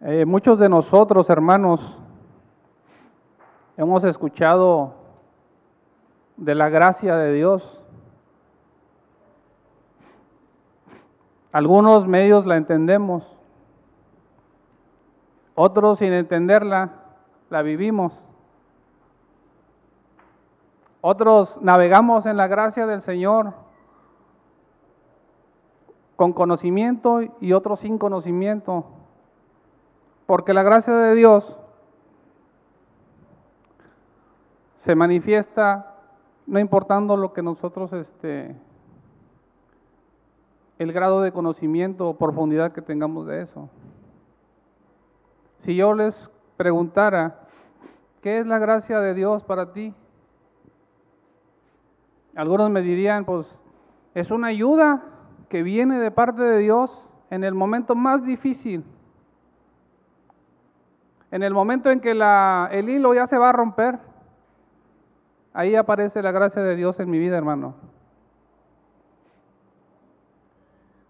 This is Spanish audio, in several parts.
Eh, muchos de nosotros, hermanos, hemos escuchado de la gracia de Dios. Algunos medios la entendemos, otros sin entenderla la vivimos. Otros navegamos en la gracia del Señor con conocimiento y otros sin conocimiento. Porque la gracia de Dios se manifiesta no importando lo que nosotros, este, el grado de conocimiento o profundidad que tengamos de eso. Si yo les preguntara, ¿qué es la gracia de Dios para ti? Algunos me dirían, pues es una ayuda que viene de parte de Dios en el momento más difícil. En el momento en que el hilo ya se va a romper, ahí aparece la gracia de Dios en mi vida, hermano.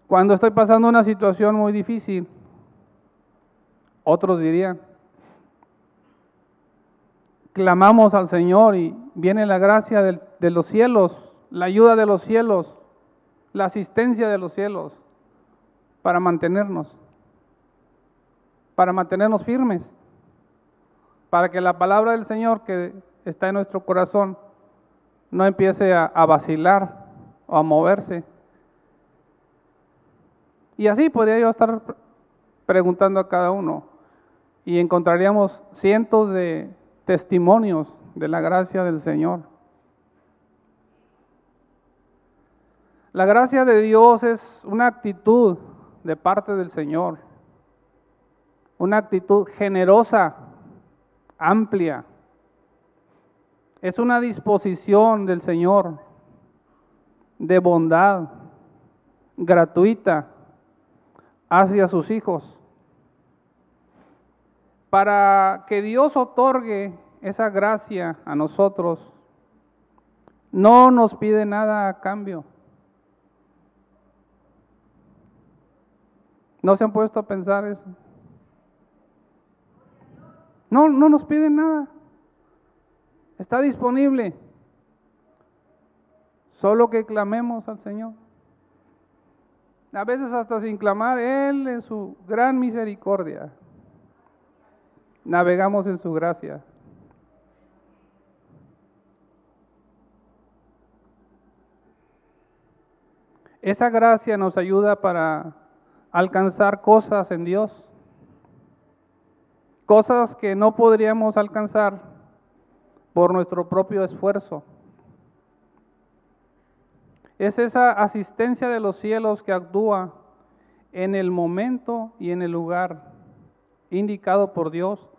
Cuando estoy pasando una situación muy difícil, otros dirían, clamamos al Señor y viene la gracia de los cielos, la ayuda de los cielos, la asistencia de los cielos para mantenernos, para mantenernos firmes, para que la palabra del Señor que está en nuestro corazón no empiece a, vacilar o a moverse. Y así podría yo estar preguntando a cada uno y encontraríamos cientos de testimonios de la gracia del Señor. La gracia de Dios es una actitud de parte del Señor, una actitud generosa, amplia. Es una disposición del Señor de bondad gratuita hacia sus hijos para que Dios otorgue esa gracia a nosotros, no nos pide nada a cambio. ¿No se han puesto a pensar eso? No, no nos pide nada. Está disponible. Solo que clamemos al Señor. A veces hasta sin clamar, Él en su gran misericordia navegamos en su gracia. Esa gracia nos ayuda para alcanzar cosas en Dios, cosas que no podríamos alcanzar por nuestro propio esfuerzo. Es esa asistencia de los cielos que actúa en el momento y en el lugar indicado por Dios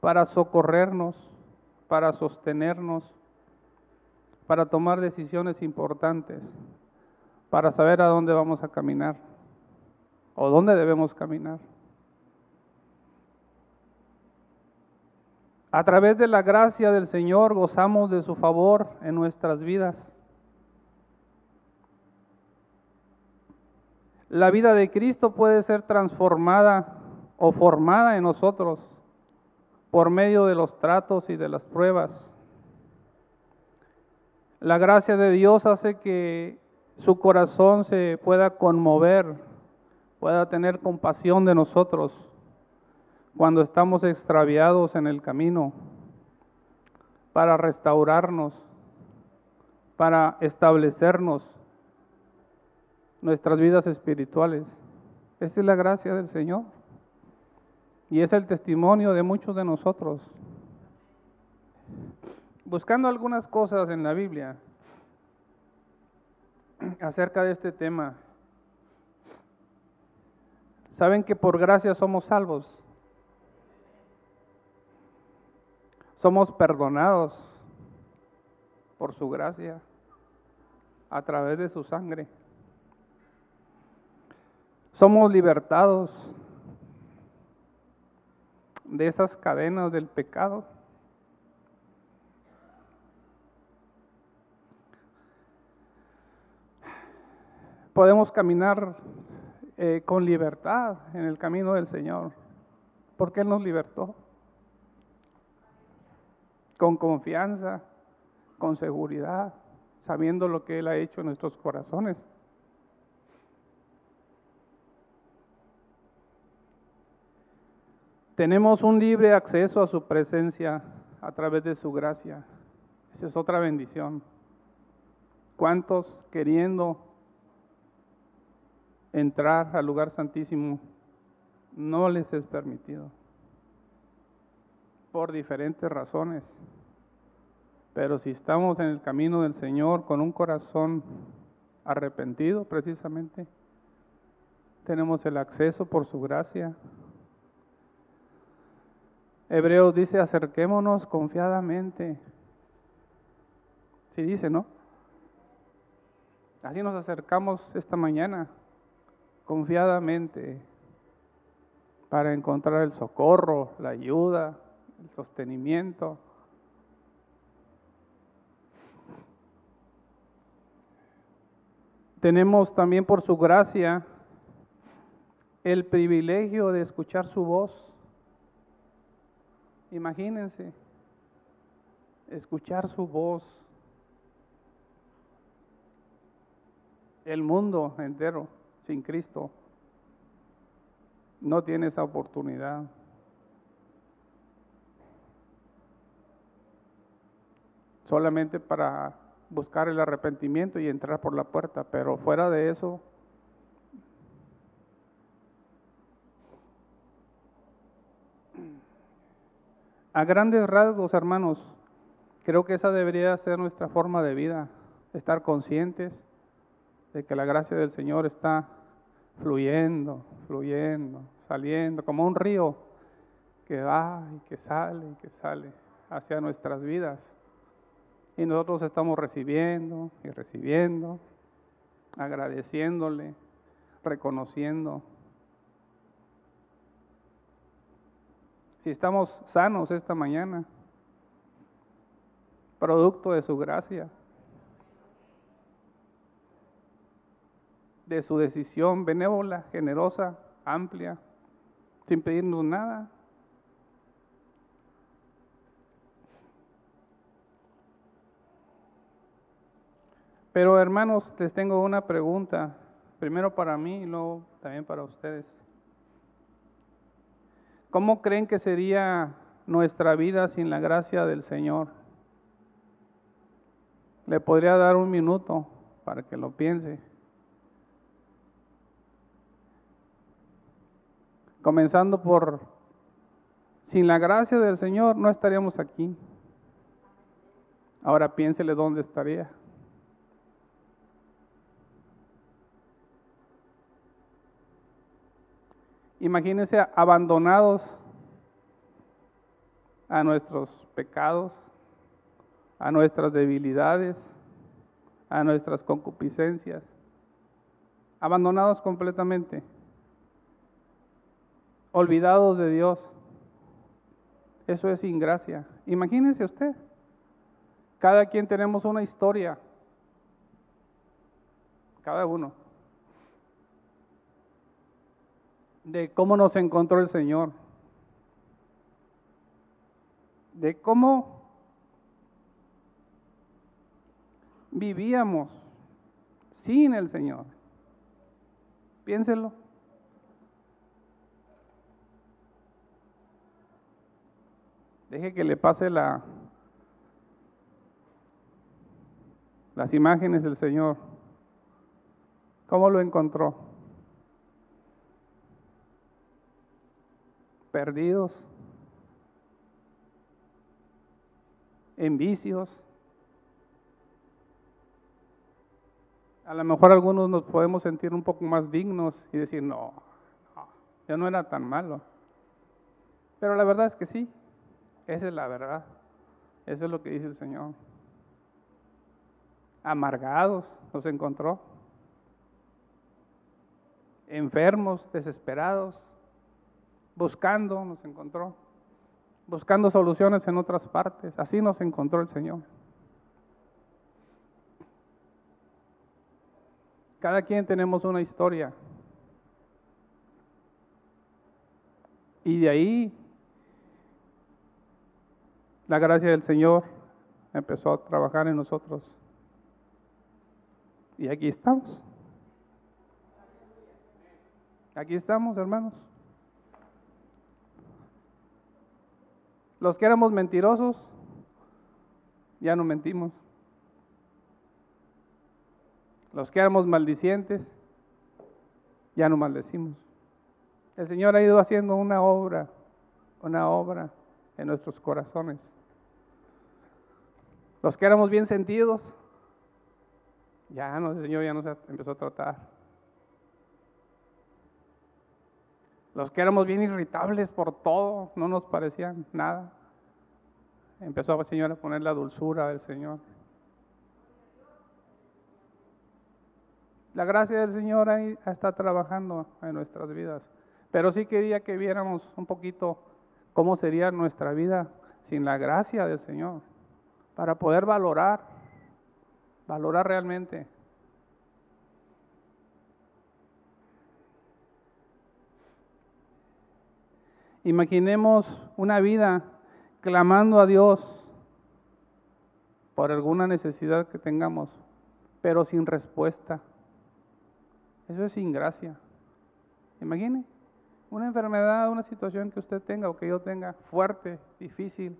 para socorrernos, para sostenernos, para tomar decisiones importantes, para saber a dónde vamos a caminar o dónde debemos caminar. A través de la gracia del Señor gozamos de su favor en nuestras vidas. La vida de Cristo puede ser transformada o formada en nosotros por medio de los tratos y de las pruebas. La gracia de Dios hace que su corazón se pueda conmover, pueda tener compasión de nosotros cuando estamos extraviados en el camino, para restaurarnos, para establecernos nuestras vidas espirituales. Esa es la gracia del Señor. Y es el testimonio de muchos de nosotros. Buscando algunas cosas en la Biblia acerca de este tema. ¿Saben que por gracia somos salvos? Somos perdonados por su gracia a través de su sangre. Somos libertados de esas cadenas del pecado. Podemos caminar eh, con libertad en el camino del Señor. Porque Él nos libertó. Con confianza, con seguridad, sabiendo lo que Él ha hecho en nuestros corazones. Tenemos un libre acceso a su presencia a través de su gracia. Esa es otra bendición. ¿Cuántos queriendo entrar al lugar santísimo no les es permitido? Por diferentes razones. Pero si estamos en el camino del Señor con un corazón arrepentido precisamente, tenemos el acceso por su gracia Hebreos dice, acerquémonos confiadamente. Sí dice, ¿no? Así nos acercamos esta mañana, confiadamente, para encontrar el socorro, la ayuda, el sostenimiento. Tenemos también por su gracia el privilegio de escuchar su voz. Imagínense escuchar su voz. El mundo entero sin Cristo no tiene esa oportunidad. Solamente para buscar el arrepentimiento y entrar por la puerta, pero fuera de eso, A grandes rasgos, hermanos, creo que esa debería ser nuestra forma de vida, estar conscientes de que la gracia del Señor está fluyendo, fluyendo, saliendo, como un río que va y que sale y que sale hacia nuestras vidas. Y nosotros estamos recibiendo y recibiendo, agradeciéndole, reconociendo. si estamos sanos esta mañana, producto de su gracia, de su decisión benévola, generosa, amplia, sin pedirnos nada. Pero hermanos, les tengo una pregunta, primero para mí y luego también para ustedes. ¿Cómo creen que sería nuestra vida sin la gracia del Señor? Le podría dar un minuto para que lo piense. Comenzando por, sin la gracia del Señor no estaríamos aquí. Ahora piénsele dónde estaría. Imagínense abandonados a nuestros pecados, a nuestras debilidades, a nuestras concupiscencias, abandonados completamente, olvidados de Dios. Eso es ingracia. Imagínense usted, cada quien tenemos una historia, cada uno. De cómo nos encontró el Señor, de cómo vivíamos sin el Señor. Piénselo. Deje que le pase la, las imágenes del Señor. ¿Cómo lo encontró? Perdidos en vicios. A lo mejor algunos nos podemos sentir un poco más dignos y decir, no, no, no era tan malo. Pero la verdad es que sí, esa es la verdad. Eso es lo que dice el Señor. Amargados nos encontró. Enfermos, desesperados buscando, nos encontró, buscando soluciones en otras partes. Así nos encontró el Señor. Cada quien tenemos una historia. Y de ahí la gracia del Señor empezó a trabajar en nosotros. Y aquí estamos. Aquí estamos, hermanos. Los que éramos mentirosos, ya no mentimos. Los que éramos maldicientes, ya no maldecimos. El Señor ha ido haciendo una obra, una obra en nuestros corazones. Los que éramos bien sentidos, ya no, el Señor ya nos empezó a tratar. Los que éramos bien irritables por todo, no nos parecían nada. Empezó el Señor a poner la dulzura del Señor. La gracia del Señor ahí está trabajando en nuestras vidas. Pero sí quería que viéramos un poquito cómo sería nuestra vida sin la gracia del Señor, para poder valorar, valorar realmente. Imaginemos una vida clamando a Dios por alguna necesidad que tengamos, pero sin respuesta. Eso es sin gracia. Imagine una enfermedad, una situación que usted tenga o que yo tenga fuerte, difícil,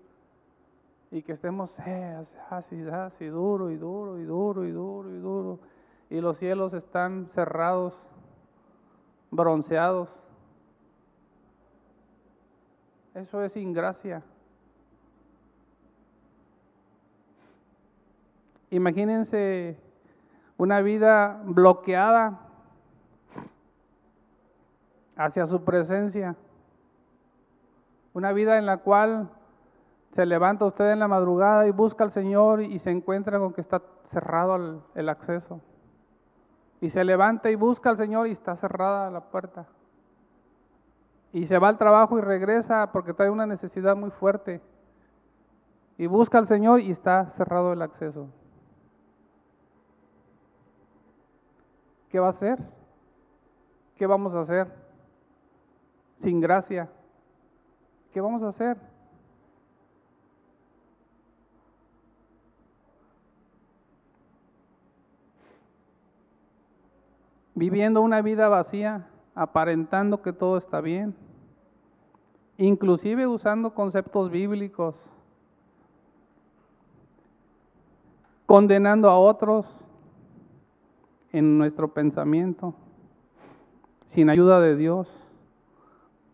y que estemos eh, así, así, duro y duro y duro y duro y duro, y los cielos están cerrados, bronceados. Eso es ingracia. Imagínense una vida bloqueada hacia su presencia. Una vida en la cual se levanta usted en la madrugada y busca al Señor y se encuentra con que está cerrado el, acceso. Y se levanta y busca al Señor y está cerrada la puerta. Y se va al trabajo y regresa porque trae una necesidad muy fuerte. Y busca al Señor y está cerrado el acceso. ¿Qué va a hacer? ¿Qué vamos a hacer? sin gracia, ¿qué vamos a hacer? Viviendo una vida vacía, aparentando que todo está bien, inclusive usando conceptos bíblicos, condenando a otros en nuestro pensamiento, sin ayuda de Dios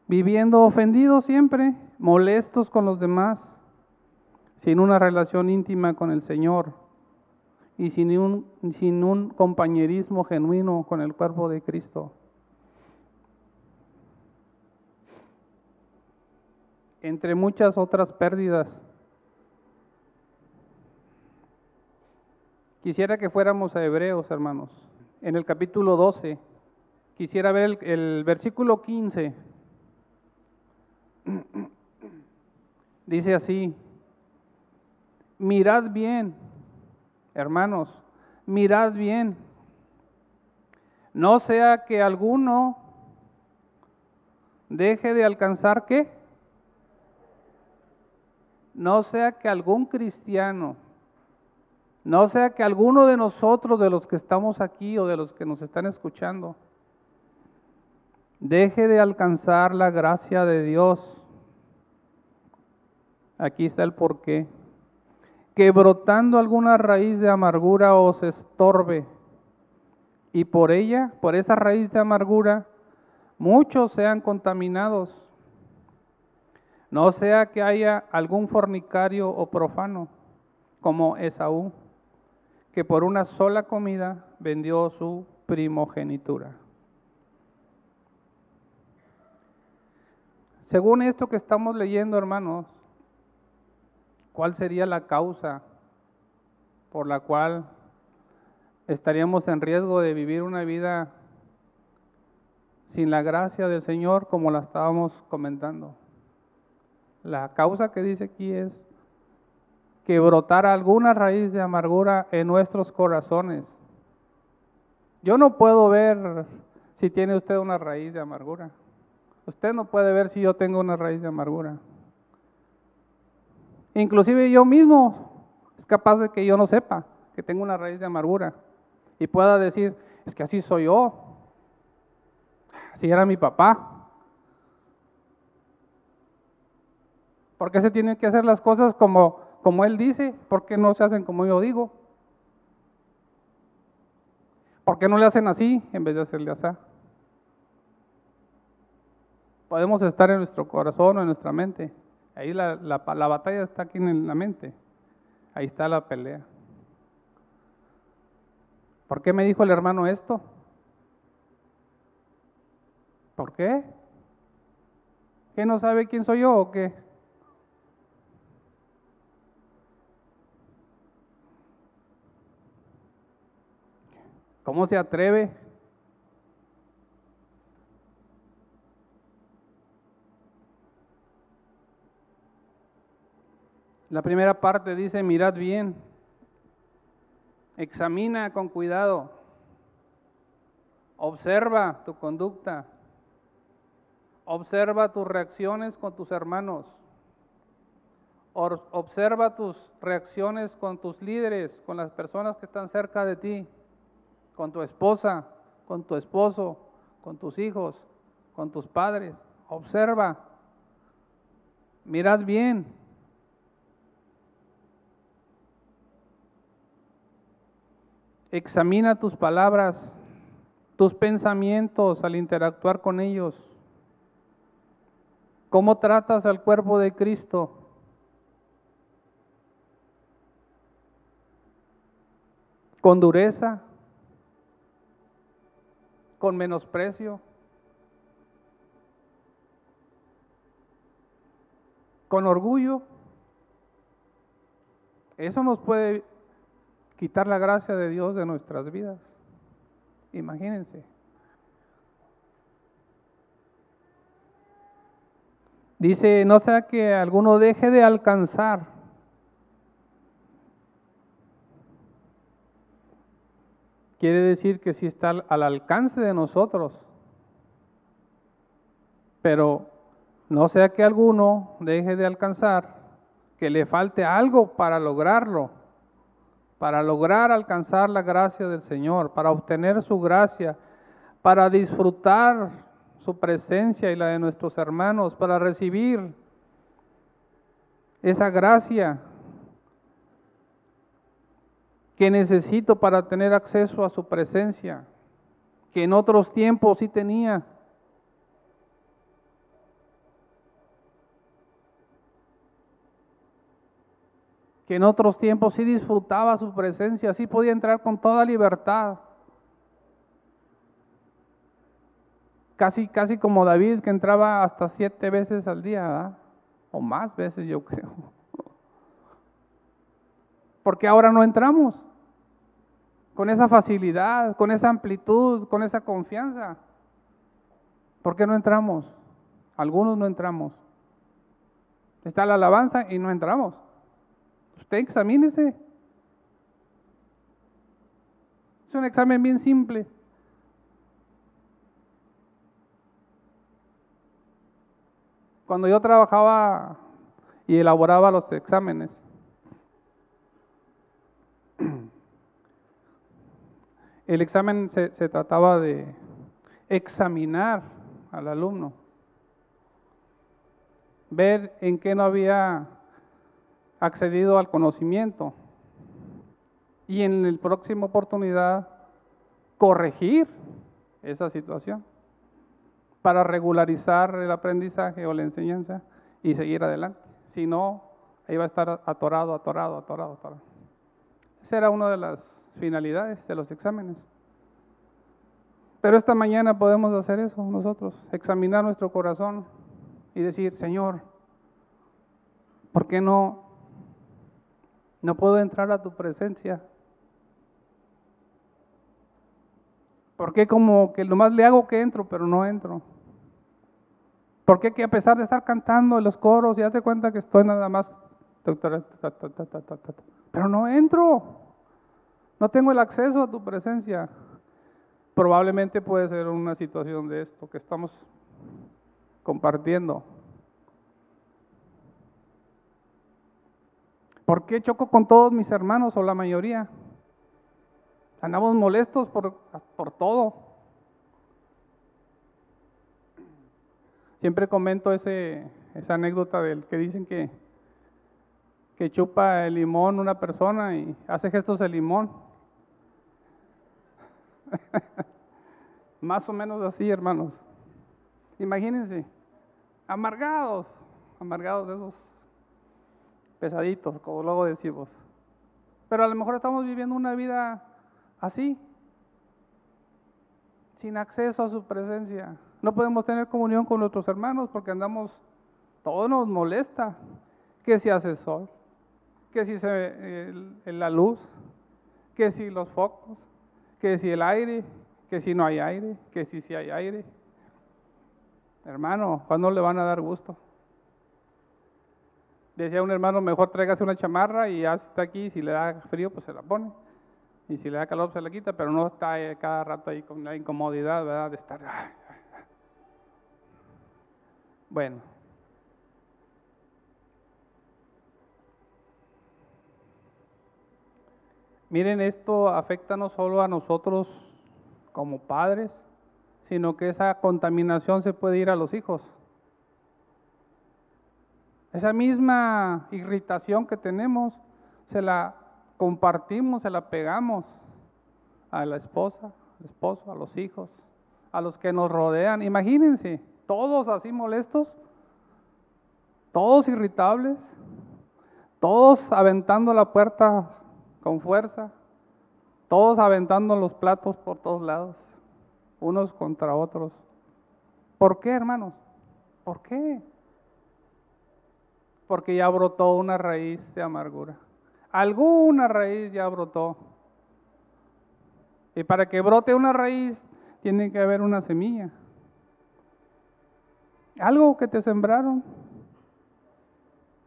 viviendo ofendidos siempre, molestos con los demás, sin una relación íntima con el Señor y sin un, sin un compañerismo genuino con el cuerpo de Cristo. Entre muchas otras pérdidas. Quisiera que fuéramos a Hebreos, hermanos, en el capítulo 12. Quisiera ver el, versículo 15. Dice así, mirad bien, hermanos, mirad bien, no sea que alguno deje de alcanzar qué, no sea que algún cristiano, no sea que alguno de nosotros, de los que estamos aquí o de los que nos están escuchando, deje de alcanzar la gracia de Dios Aquí está el porqué. Que brotando alguna raíz de amargura os estorbe, y por ella, por esa raíz de amargura, muchos sean contaminados. No sea que haya algún fornicario o profano, como Esaú, que por una sola comida vendió su primogenitura. Según esto que estamos leyendo, hermanos, ¿Cuál sería la causa por la cual estaríamos en riesgo de vivir una vida sin la gracia del Señor como la estábamos comentando? La causa que dice aquí es que brotara alguna raíz de amargura en nuestros corazones. Yo no puedo ver si tiene usted una raíz de amargura. Usted no puede ver si yo tengo una raíz de amargura. Inclusive yo mismo es capaz de que yo no sepa que tengo una raíz de amargura y pueda decir, es que así soy yo, así era mi papá. ¿Por qué se tienen que hacer las cosas como, como él dice? ¿Por qué no se hacen como yo digo? ¿Por qué no le hacen así en vez de hacerle así? Podemos estar en nuestro corazón o en nuestra mente. Ahí la, la, la batalla está aquí en la mente. Ahí está la pelea. ¿Por qué me dijo el hermano esto? ¿Por qué? ¿Que no sabe quién soy yo o qué? ¿Cómo se atreve? La primera parte dice, mirad bien, examina con cuidado, observa tu conducta, observa tus reacciones con tus hermanos, observa tus reacciones con tus líderes, con las personas que están cerca de ti, con tu esposa, con tu esposo, con tus hijos, con tus padres. Observa, mirad bien Examina tus palabras, tus pensamientos al interactuar con ellos. ¿Cómo tratas al cuerpo de Cristo? ¿Con dureza? ¿Con menosprecio? ¿Con orgullo? Eso nos puede quitar la gracia de Dios de nuestras vidas. Imagínense. Dice, no sea que alguno deje de alcanzar. Quiere decir que sí está al alcance de nosotros. Pero no sea que alguno deje de alcanzar, que le falte algo para lograrlo para lograr alcanzar la gracia del Señor, para obtener su gracia, para disfrutar su presencia y la de nuestros hermanos, para recibir esa gracia que necesito para tener acceso a su presencia, que en otros tiempos sí tenía. que en otros tiempos sí disfrutaba su presencia, sí podía entrar con toda libertad. Casi, casi como David, que entraba hasta siete veces al día, o más veces yo creo. Porque ahora no entramos con esa facilidad, con esa amplitud, con esa confianza. ¿Por qué no entramos? Algunos no entramos. Está la alabanza y no entramos. Usted examínese. Es un examen bien simple. Cuando yo trabajaba y elaboraba los exámenes, el examen se, se trataba de examinar al alumno, ver en qué no había accedido al conocimiento y en la próxima oportunidad corregir esa situación para regularizar el aprendizaje o la enseñanza y seguir adelante. Si no, ahí va a estar atorado, atorado, atorado, atorado. Esa era una de las finalidades de los exámenes. Pero esta mañana podemos hacer eso nosotros, examinar nuestro corazón y decir, Señor, ¿por qué no no puedo entrar a tu presencia. Porque como que lo más le hago que entro, pero no entro? Porque que a pesar de estar cantando en los coros y hace cuenta que estoy nada más, pero no entro? No tengo el acceso a tu presencia. Probablemente puede ser una situación de esto, que estamos compartiendo. ¿Por qué choco con todos mis hermanos o la mayoría? Andamos molestos por, por todo. Siempre comento ese, esa anécdota del que dicen que, que chupa el limón una persona y hace gestos de limón. Más o menos así, hermanos. Imagínense, amargados, amargados de esos pesaditos, como luego decimos. Pero a lo mejor estamos viviendo una vida así, sin acceso a su presencia. No podemos tener comunión con nuestros hermanos porque andamos, todo nos molesta. Que si hace sol, que si se, la luz, que si los focos, que si el aire, que si no hay aire, que si si hay aire. Hermano, ¿cuándo le van a dar gusto? Decía un hermano, mejor tráigase una chamarra y ya está aquí, si le da frío, pues se la pone. Y si le da calor, se la quita, pero no está cada rato ahí con la incomodidad, ¿verdad? De estar... Bueno. Miren, esto afecta no solo a nosotros como padres, sino que esa contaminación se puede ir a los hijos. Esa misma irritación que tenemos, se la compartimos, se la pegamos a la esposa, al esposo, a los hijos, a los que nos rodean. Imagínense, todos así molestos, todos irritables, todos aventando la puerta con fuerza, todos aventando los platos por todos lados, unos contra otros. ¿Por qué, hermanos? ¿Por qué? porque ya brotó una raíz de amargura. Alguna raíz ya brotó. Y para que brote una raíz, tiene que haber una semilla. Algo que te sembraron.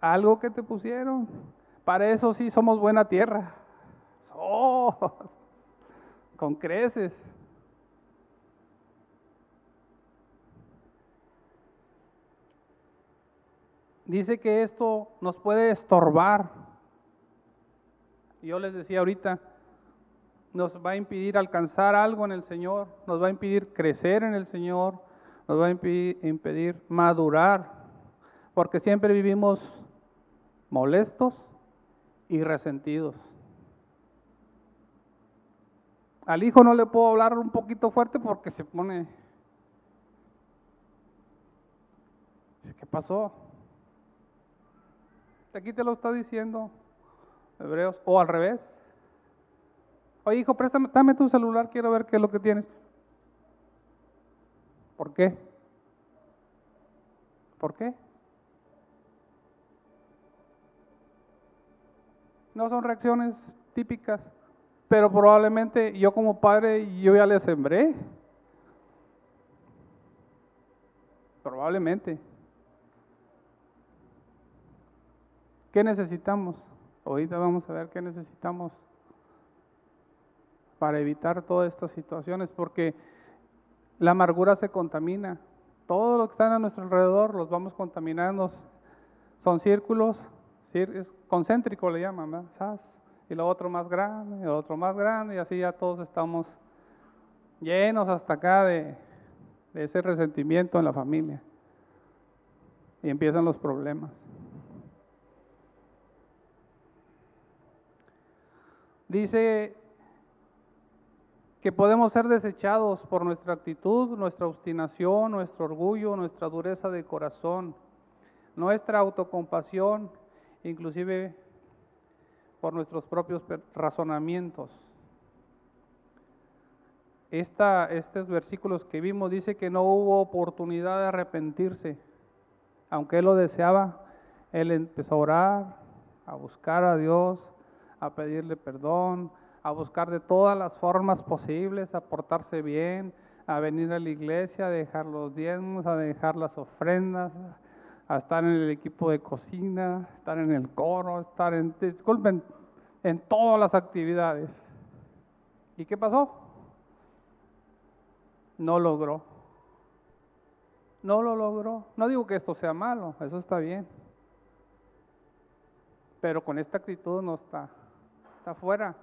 Algo que te pusieron. Para eso sí somos buena tierra. Oh, con creces. dice que esto nos puede estorbar. Yo les decía ahorita, nos va a impedir alcanzar algo en el Señor, nos va a impedir crecer en el Señor, nos va a impedir, madurar, porque siempre vivimos molestos y resentidos. Al hijo no le puedo hablar un poquito fuerte porque se pone... ¿Qué pasó? Aquí te lo está diciendo Hebreos, o al revés. Oye, hijo, préstame, dame tu celular, quiero ver qué es lo que tienes. ¿Por qué? ¿Por qué? No son reacciones típicas, pero probablemente yo como padre yo ya le sembré. Probablemente. ¿Qué necesitamos? Ahorita vamos a ver qué necesitamos para evitar todas estas situaciones, porque la amargura se contamina. Todo lo que está a nuestro alrededor los vamos contaminando. Son círculos, concéntricos le llaman, ¿verdad? Y lo otro más grande, y lo otro más grande, y así ya todos estamos llenos hasta acá de, de ese resentimiento en la familia. Y empiezan los problemas. Dice que podemos ser desechados por nuestra actitud, nuestra obstinación, nuestro orgullo, nuestra dureza de corazón, nuestra autocompasión, inclusive por nuestros propios razonamientos. Esta, estos versículos que vimos dice que no hubo oportunidad de arrepentirse. Aunque él lo deseaba, él empezó a orar, a buscar a Dios, a pedirle perdón, a buscar de todas las formas posibles, a portarse bien, a venir a la iglesia, a dejar los diezmos, a dejar las ofrendas, a estar en el equipo de cocina, estar en el coro, estar en, disculpen, en todas las actividades. ¿Y qué pasó? No logró. No lo logró. No digo que esto sea malo, eso está bien. Pero con esta actitud no está. Está fuera.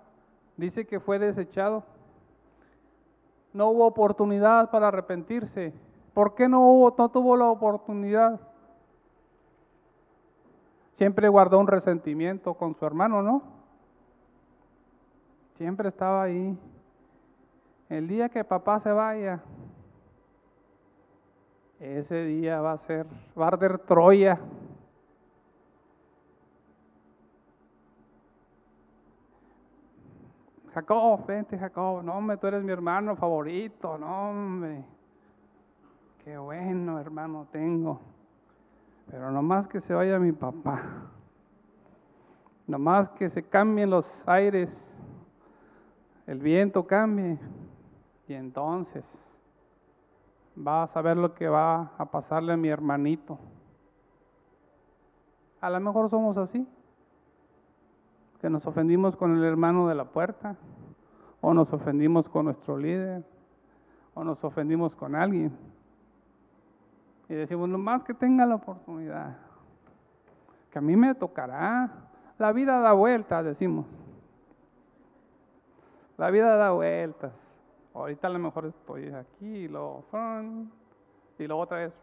Dice que fue desechado. No hubo oportunidad para arrepentirse. ¿Por qué no hubo, no tuvo la oportunidad? Siempre guardó un resentimiento con su hermano, ¿no? Siempre estaba ahí. El día que papá se vaya, ese día va a ser, va a arder Troya. Jacob, vente Jacob, no hombre, tú eres mi hermano favorito, no hombre. Qué bueno hermano tengo. Pero nomás que se vaya mi papá. Nomás que se cambien los aires, el viento cambie. Y entonces va a saber lo que va a pasarle a mi hermanito. A lo mejor somos así, que nos ofendimos con el hermano de la puerta, o nos ofendimos con nuestro líder, o nos ofendimos con alguien. Y decimos, nomás que tenga la oportunidad, que a mí me tocará. La vida da vueltas, decimos. La vida da vueltas. Ahorita a lo mejor estoy aquí y luego y luego otra vez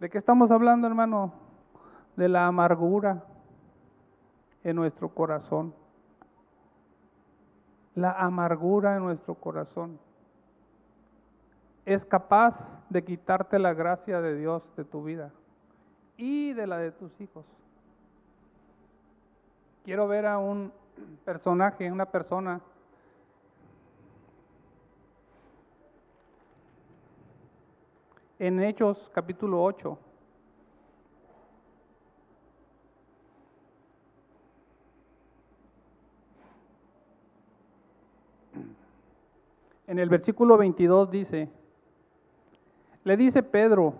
¿De qué estamos hablando, hermano? De la amargura en nuestro corazón. La amargura en nuestro corazón es capaz de quitarte la gracia de Dios de tu vida y de la de tus hijos. Quiero ver a un personaje, una persona en Hechos capítulo 8. En el versículo 22 dice, le dice Pedro,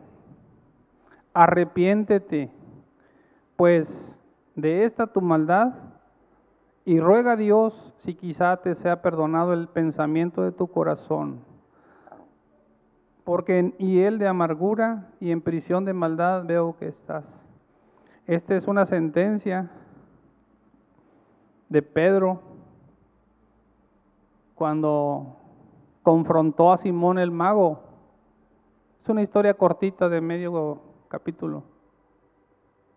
arrepiéntete, pues de esta tu maldad y ruega a Dios si quizá te sea perdonado el pensamiento de tu corazón. Porque en hiel de amargura y en prisión de maldad veo que estás. Esta es una sentencia de Pedro cuando confrontó a Simón el mago. Es una historia cortita de medio capítulo.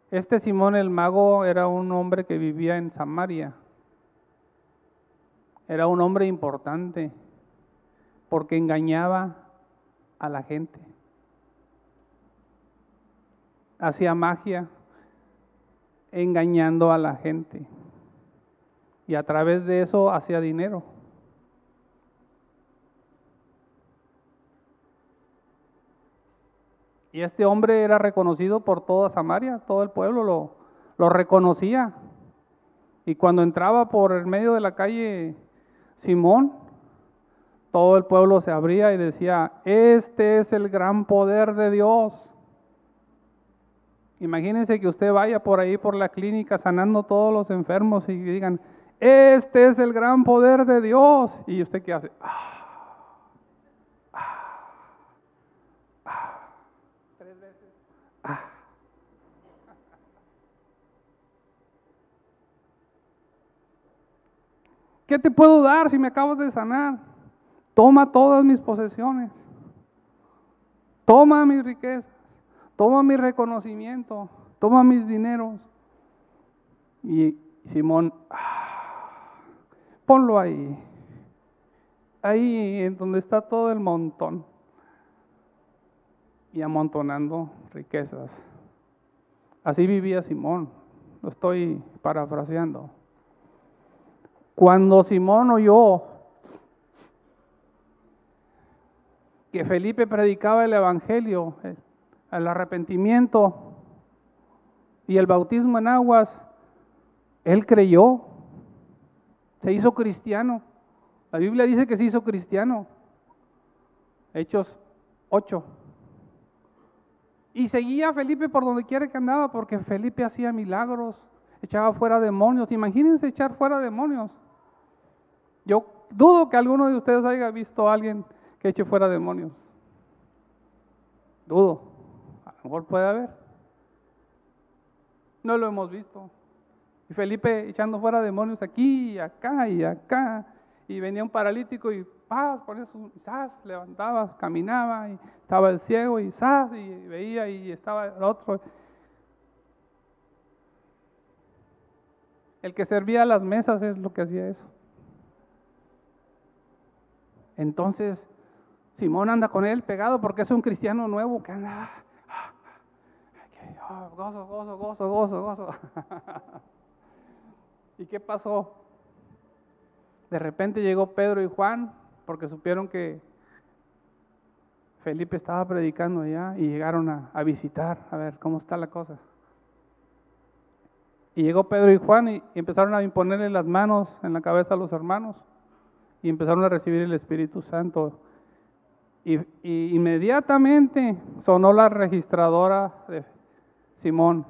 Este Simón el mago era un hombre que vivía en Samaria era un hombre importante porque engañaba a la gente. Hacía magia engañando a la gente. Y a través de eso hacía dinero. Y este hombre era reconocido por toda Samaria, todo el pueblo lo, reconocía. Y cuando entraba por el medio de la calle Simón, todo el pueblo se abría y decía, este es el gran poder de Dios. Imagínense que usted vaya por ahí por la clínica sanando todos los enfermos y digan, este es el gran poder de Dios. Y usted qué hace? Ah, ah, ah. Tres veces. Ah. ¿Qué te puedo dar si me acabas de sanar? Toma todas mis posesiones. Toma mis riquezas. Toma mi reconocimiento. Toma mis dineros. Y Simón, ah, ponlo ahí. Ahí en donde está todo el montón. Y amontonando riquezas. Así vivía Simón. Lo estoy parafraseando. Cuando Simón oyó que Felipe predicaba el Evangelio, el arrepentimiento y el bautismo en aguas, él creyó, se hizo cristiano. La Biblia dice que se hizo cristiano. Hechos 8. Y seguía a Felipe por donde quiera que andaba, porque Felipe hacía milagros, echaba fuera demonios. Imagínense echar fuera demonios. Yo dudo que alguno de ustedes haya visto a alguien que eche fuera demonios. Dudo. A lo mejor puede haber. No lo hemos visto. Y Felipe echando fuera demonios aquí y acá y acá. Y venía un paralítico y paz, por eso, ¡zas! levantaba, caminaba y estaba el ciego y ¡zas! y veía y estaba el otro. El que servía las mesas es lo que hacía eso. Entonces, Simón anda con él pegado porque es un cristiano nuevo que anda, ah, ah, gozo, gozo, gozo, gozo, gozo. ¿Y qué pasó? De repente llegó Pedro y Juan porque supieron que Felipe estaba predicando allá y llegaron a visitar, a ver cómo está la cosa. Y llegó Pedro y Juan y, empezaron a imponerle las manos en la cabeza a los hermanos y empezaron a recibir el Espíritu Santo. Y, inmediatamente sonó la registradora de Simón.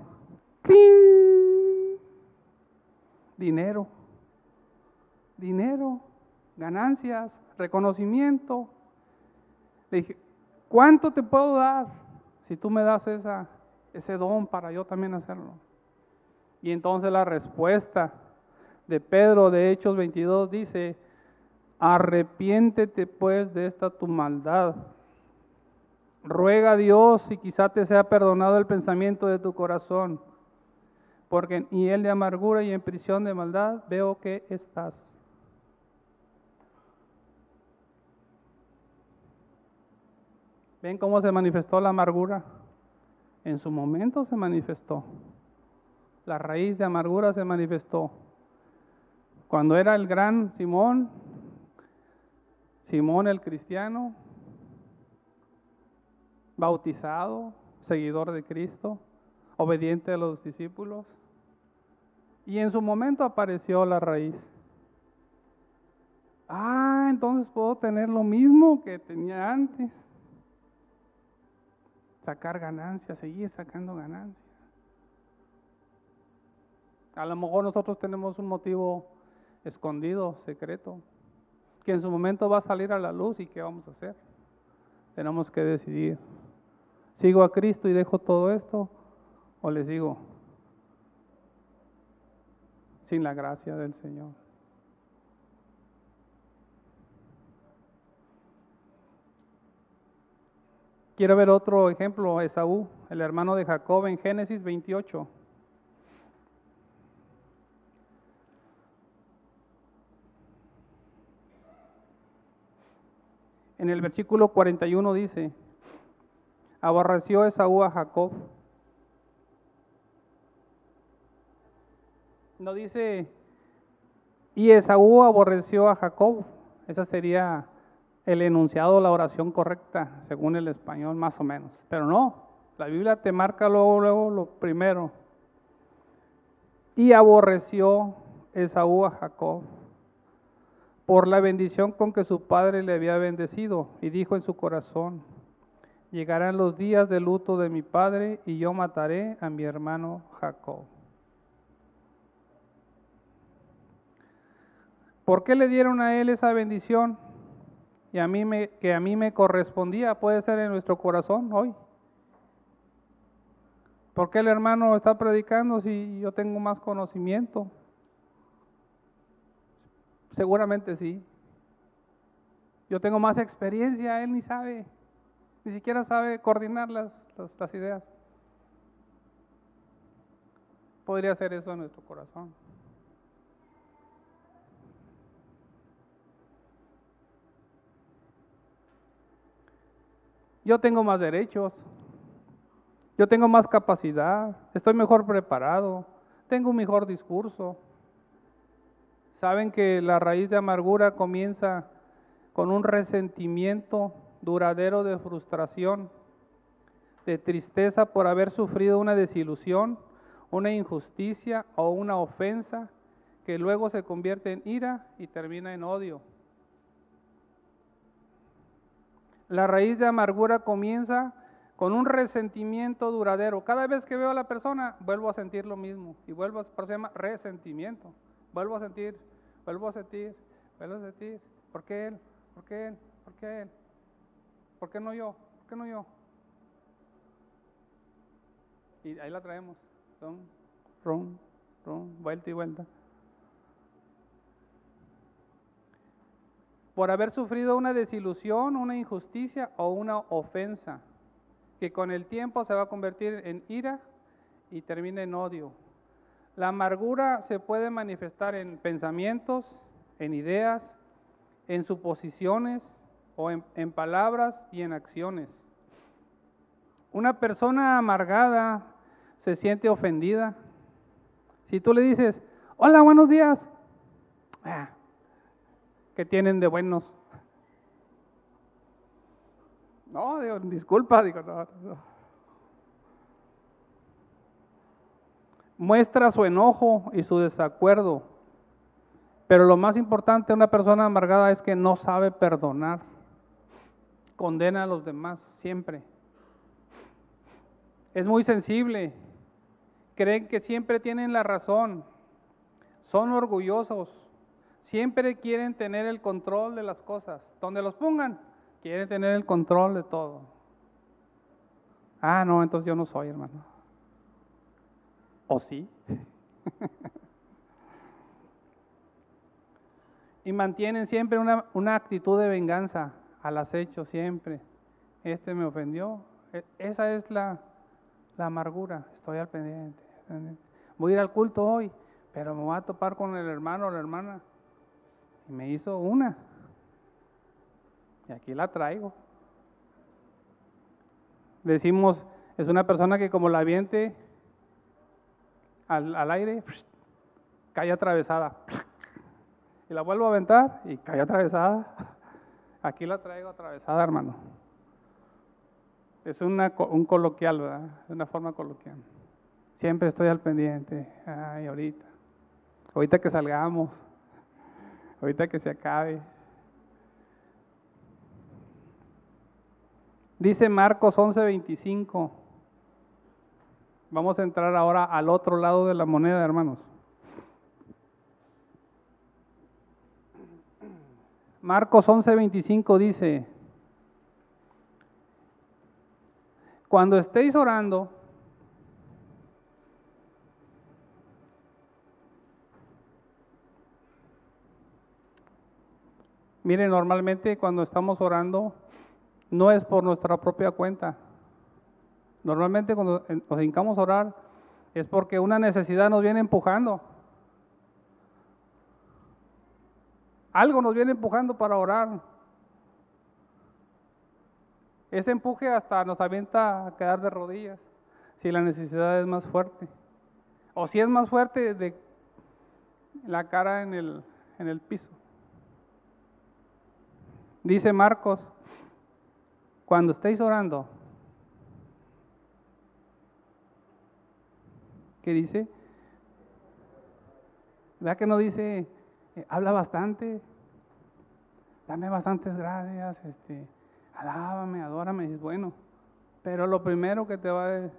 Dinero, dinero, ganancias, reconocimiento. Le dije, ¿cuánto te puedo dar si tú me das ese don para yo también hacerlo? Y entonces la respuesta de Pedro de Hechos 22 dice, arrepiéntete pues de esta tu maldad. Ruega a Dios y quizá te sea perdonado el pensamiento de tu corazón, porque en él de amargura y en prisión de maldad veo que estás. ¿Ven cómo se manifestó la amargura? En su momento se manifestó la raíz de amargura se manifestó. Cuando era el gran Simón, Simón el cristiano, bautizado, seguidor de Cristo, obediente a los discípulos, y en su momento apareció la raíz. Ah, entonces puedo tener lo mismo que tenía antes. Sacar ganancias, seguir sacando ganancias. A lo mejor nosotros tenemos un motivo escondido, secreto, que en su momento va a salir a la luz y qué vamos a hacer. Tenemos que decidir. ¿Sigo a Cristo y dejo todo esto o le sigo sin la gracia del Señor? Quiero ver otro ejemplo, Esaú, el hermano de Jacob en Génesis 28. En el versículo 41 dice, aborreció Esaú a Jacob. No dice, y Esaú aborreció a Jacob. Esa sería el enunciado, la oración correcta, según el español más o menos. Pero no, la Biblia te marca luego, luego lo primero. Y aborreció Esaú a Jacob por la bendición con que su padre le había bendecido, y dijo en su corazón, llegarán los días de luto de mi padre, y yo mataré a mi hermano Jacob. ¿Por qué le dieron a él esa bendición? Y a mí me, que a mí me correspondía, puede ser en nuestro corazón hoy. ¿Por qué el hermano está predicando si yo tengo más conocimiento? Seguramente sí. Yo tengo más experiencia, él ni sabe, ni siquiera sabe coordinar las, ideas. Podría ser eso en nuestro corazón. Yo tengo más derechos, yo tengo más capacidad, estoy mejor preparado, tengo un mejor discurso. Saben que la raíz de amargura comienza con un resentimiento duradero de frustración, de tristeza por haber sufrido una desilusión, una injusticia o una ofensa que luego se convierte en ira y termina en odio. La raíz de amargura comienza con un resentimiento duradero. Cada vez que veo a la persona, vuelvo a sentir lo mismo y vuelvo a, por resentimiento. Vuelvo a sentir Vuelvo a sentir, vuelvo a sentir. ¿Por qué él? ¿Por qué él? ¿Por qué él? ¿Por qué no yo? ¿Por qué no yo? Y ahí la traemos. Son ron, ron, vuelta y vuelta. Por haber sufrido una desilusión, una injusticia o una ofensa, que con el tiempo se va a convertir en ira y termina en odio. La amargura se puede manifestar en pensamientos, en ideas, en suposiciones o en, palabras y en acciones. Una persona amargada se siente ofendida. Si tú le dices, hola, buenos días, ah, ¿qué tienen de buenos? No, disculpa, digo, no. Muestra su enojo y su desacuerdo. Pero lo más importante de una persona amargada es que no sabe perdonar. Condena a los demás siempre. Es muy sensible, creen que siempre tienen la razón, son orgullosos, siempre quieren tener el control de las cosas. Donde los pongan, quieren tener el control de todo. Ah, no, entonces yo no soy, hermano. ¿O sí? y mantienen siempre una, una, actitud de venganza al acecho siempre. Este me ofendió. E, esa es la, la amargura. Estoy al pendiente. Voy a ir al culto hoy, pero me voy a topar con el hermano o la hermana. Y me hizo una. Y aquí la traigo. Decimos, es una persona que como la aviente al, al aire, cae atravesada. Y la vuelvo a aventar y cae atravesada. Aquí la traigo atravesada, hermano. Es una, un coloquial, ¿verdad? Es una forma coloquial. Siempre estoy al pendiente. Ay, ahorita. Ahorita que salgamos. Ahorita que se acabe. Dice Marcos 11:25. Vamos a entrar ahora al otro lado de la moneda, hermanos. Marcos 11:25 dice, cuando estéis orando, Mire, normalmente cuando estamos orando no es por nuestra propia cuenta. Normalmente cuando nos hincamos a orar es porque una necesidad nos viene empujando. Algo nos viene empujando para orar. Ese empuje hasta nos avienta a quedar de rodillas si la necesidad es más fuerte. O si es más fuerte de la cara en el, en el piso. Dice Marcos, cuando estéis orando, ¿qué dice? ¿Verdad que no dice, eh, habla bastante, dame bastantes gracias, este, alábame, adórame, dices, bueno, pero lo primero que te va a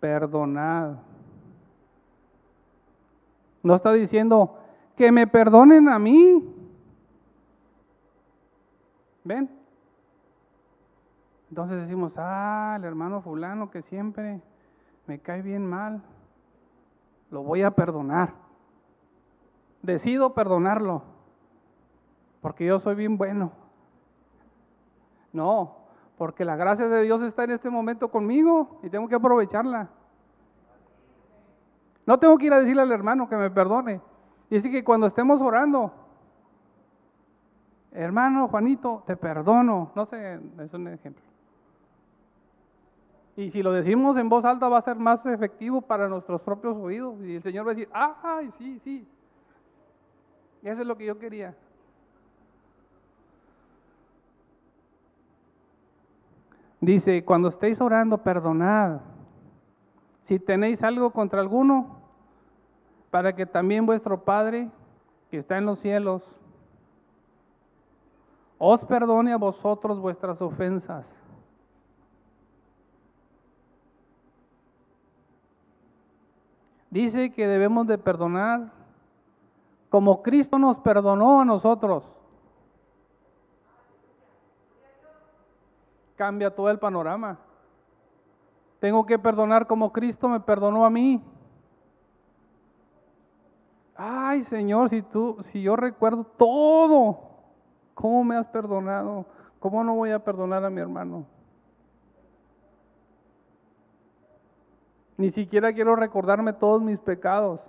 perdonar. No está diciendo que me perdonen a mí. ¿Ven? Entonces decimos, ah, el hermano fulano que siempre me cae bien mal, lo voy a perdonar. Decido perdonarlo, porque yo soy bien bueno. No, porque la gracia de Dios está en este momento conmigo y tengo que aprovecharla. No tengo que ir a decirle al hermano que me perdone. Así que cuando estemos orando, hermano Juanito, te perdono. No sé, es un ejemplo. Y si lo decimos en voz alta va a ser más efectivo para nuestros propios oídos. Y el Señor va a decir, ay, sí, sí. Eso es lo que yo quería. Dice, cuando estéis orando, perdonad. Si tenéis algo contra alguno, para que también vuestro Padre, que está en los cielos, os perdone a vosotros vuestras ofensas. Dice que debemos de perdonar como Cristo nos perdonó a nosotros. cambia todo el panorama. Tengo que perdonar como Cristo me perdonó a mí. Ay, Señor, si tú, si yo recuerdo todo, ¿cómo me has perdonado? ¿Cómo no voy a perdonar a mi hermano? Ni siquiera quiero recordarme todos mis pecados,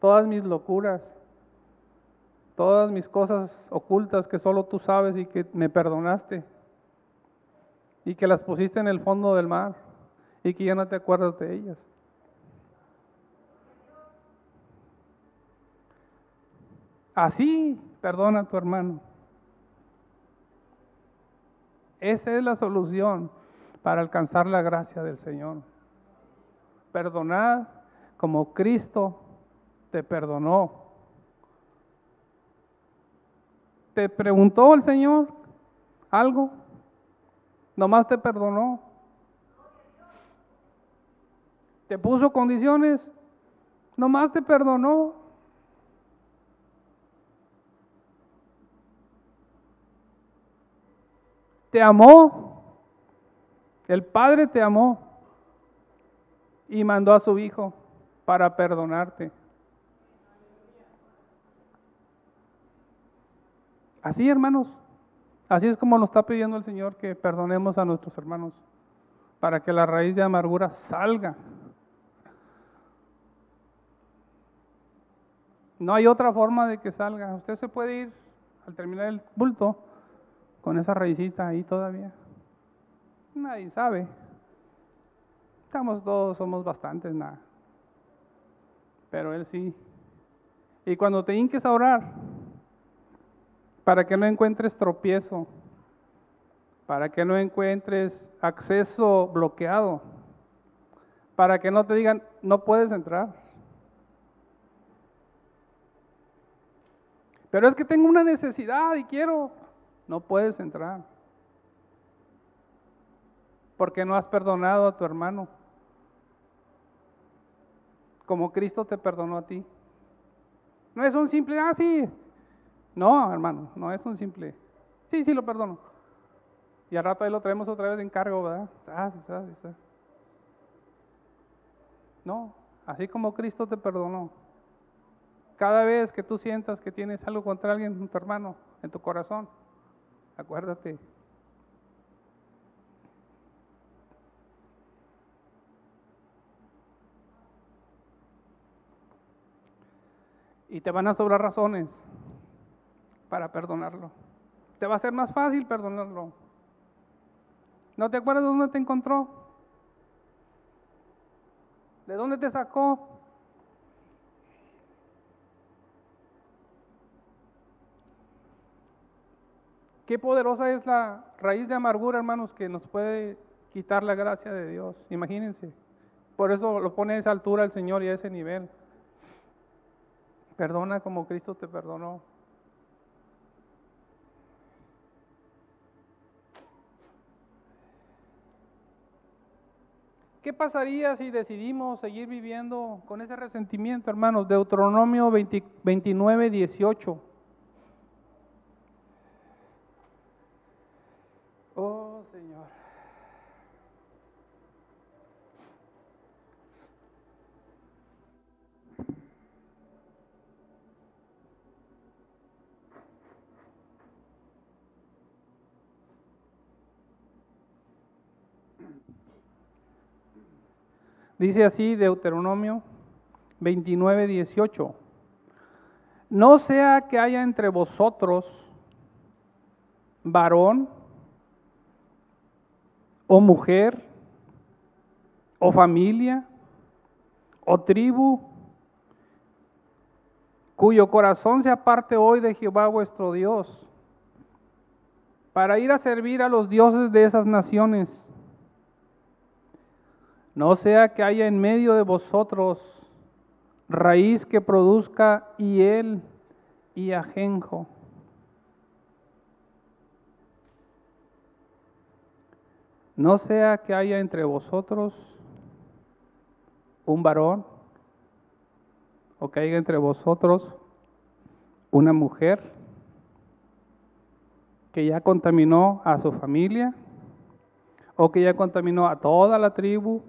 todas mis locuras, todas mis cosas ocultas que solo tú sabes y que me perdonaste y que las pusiste en el fondo del mar y que ya no te acuerdas de ellas. Así perdona a tu hermano. Esa es la solución para alcanzar la gracia del Señor. Perdonad como Cristo te perdonó. ¿Te preguntó el Señor algo? ¿Nomás te perdonó? ¿Te puso condiciones? ¿Nomás te perdonó? te amó. El Padre te amó y mandó a su Hijo para perdonarte. Así, hermanos, así es como nos está pidiendo el Señor que perdonemos a nuestros hermanos, para que la raíz de amargura salga. No hay otra forma de que salga. Usted se puede ir al terminar el culto con esa raicita ahí todavía. Nadie sabe. Estamos todos, somos bastantes, nada. Pero él sí. Y cuando te hinques a orar, para que no encuentres tropiezo, para que no encuentres acceso bloqueado, para que no te digan, no puedes entrar. Pero es que tengo una necesidad y quiero no puedes entrar. Porque no has perdonado a tu hermano. Como Cristo te perdonó a ti. No es un simple, ah, sí. No, hermano, no es un simple. Sí, sí, lo perdono. Y al rato ahí lo traemos otra vez de encargo, ¿verdad? Ah, sí, sí, sí. No, así como Cristo te perdonó. Cada vez que tú sientas que tienes algo contra alguien, tu hermano, en tu corazón, Acuérdate. Y te van a sobrar razones para perdonarlo. Te va a ser más fácil perdonarlo. ¿No te acuerdas de dónde te encontró? ¿De dónde te sacó? Qué poderosa es la raíz de amargura, hermanos, que nos puede quitar la gracia de Dios. Imagínense. Por eso lo pone a esa altura el Señor y a ese nivel. Perdona como Cristo te perdonó. ¿Qué pasaría si decidimos seguir viviendo con ese resentimiento, hermanos? Deuteronomio 29, 18. Dice así Deuteronomio 29, 18. No sea que haya entre vosotros varón o mujer o familia o tribu cuyo corazón se aparte hoy de Jehová vuestro Dios para ir a servir a los dioses de esas naciones no sea que haya en medio de vosotros raíz que produzca hiel y ajenjo. No sea que haya entre vosotros un varón o que haya entre vosotros una mujer que ya contaminó a su familia o que ya contaminó a toda la tribu,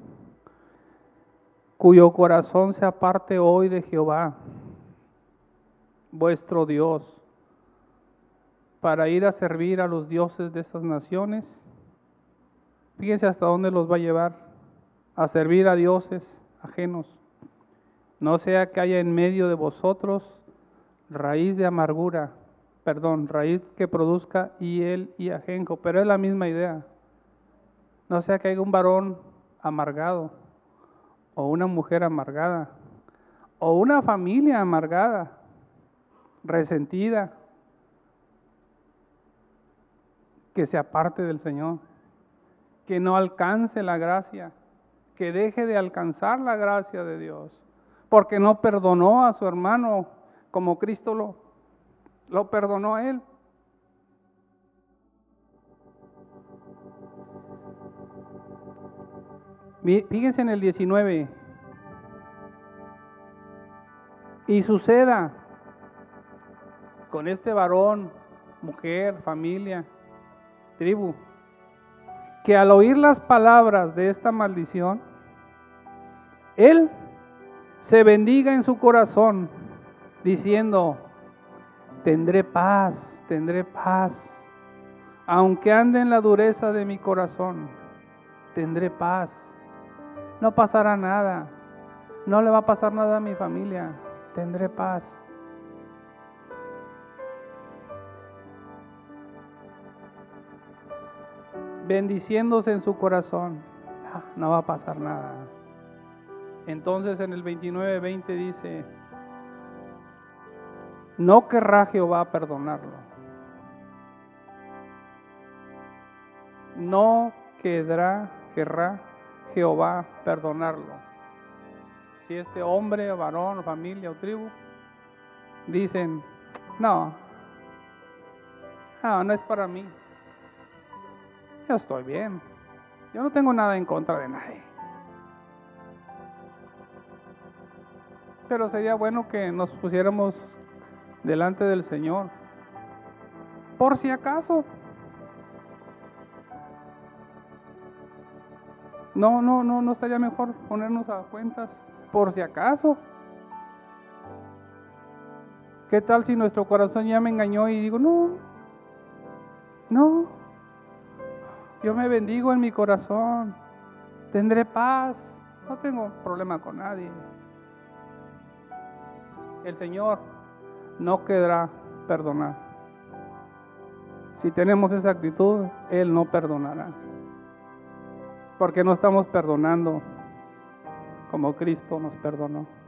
cuyo corazón se aparte hoy de Jehová, vuestro Dios, para ir a servir a los dioses de estas naciones. Fíjense hasta dónde los va a llevar, a servir a dioses ajenos. No sea que haya en medio de vosotros raíz de amargura, perdón, raíz que produzca hiel y ajenjo, pero es la misma idea. No sea que haya un varón amargado, o una mujer amargada, o una familia amargada, resentida, que se aparte del Señor, que no alcance la gracia, que deje de alcanzar la gracia de Dios, porque no perdonó a su hermano como Cristo lo, lo perdonó a él. Fíjense en el 19. Y suceda con este varón, mujer, familia, tribu, que al oír las palabras de esta maldición, él se bendiga en su corazón, diciendo, tendré paz, tendré paz, aunque ande en la dureza de mi corazón, tendré paz no pasará nada. No le va a pasar nada a mi familia. Tendré paz. Bendiciéndose en su corazón. No, va a pasar nada. Entonces en el 29-20 dice, no querrá Jehová perdonarlo. No quedará, querrá Jehová perdonarlo. Si este hombre, varón, familia o tribu dicen, no, no, no es para mí. Yo estoy bien. Yo no tengo nada en contra de nadie. Pero sería bueno que nos pusiéramos delante del Señor. Por si acaso. No, no, no, no estaría mejor ponernos a cuentas por si acaso. ¿Qué tal si nuestro corazón ya me engañó y digo, no, no, yo me bendigo en mi corazón, tendré paz, no tengo problema con nadie. El Señor no quedará perdonar. Si tenemos esa actitud, Él no perdonará porque no estamos perdonando como Cristo nos perdonó.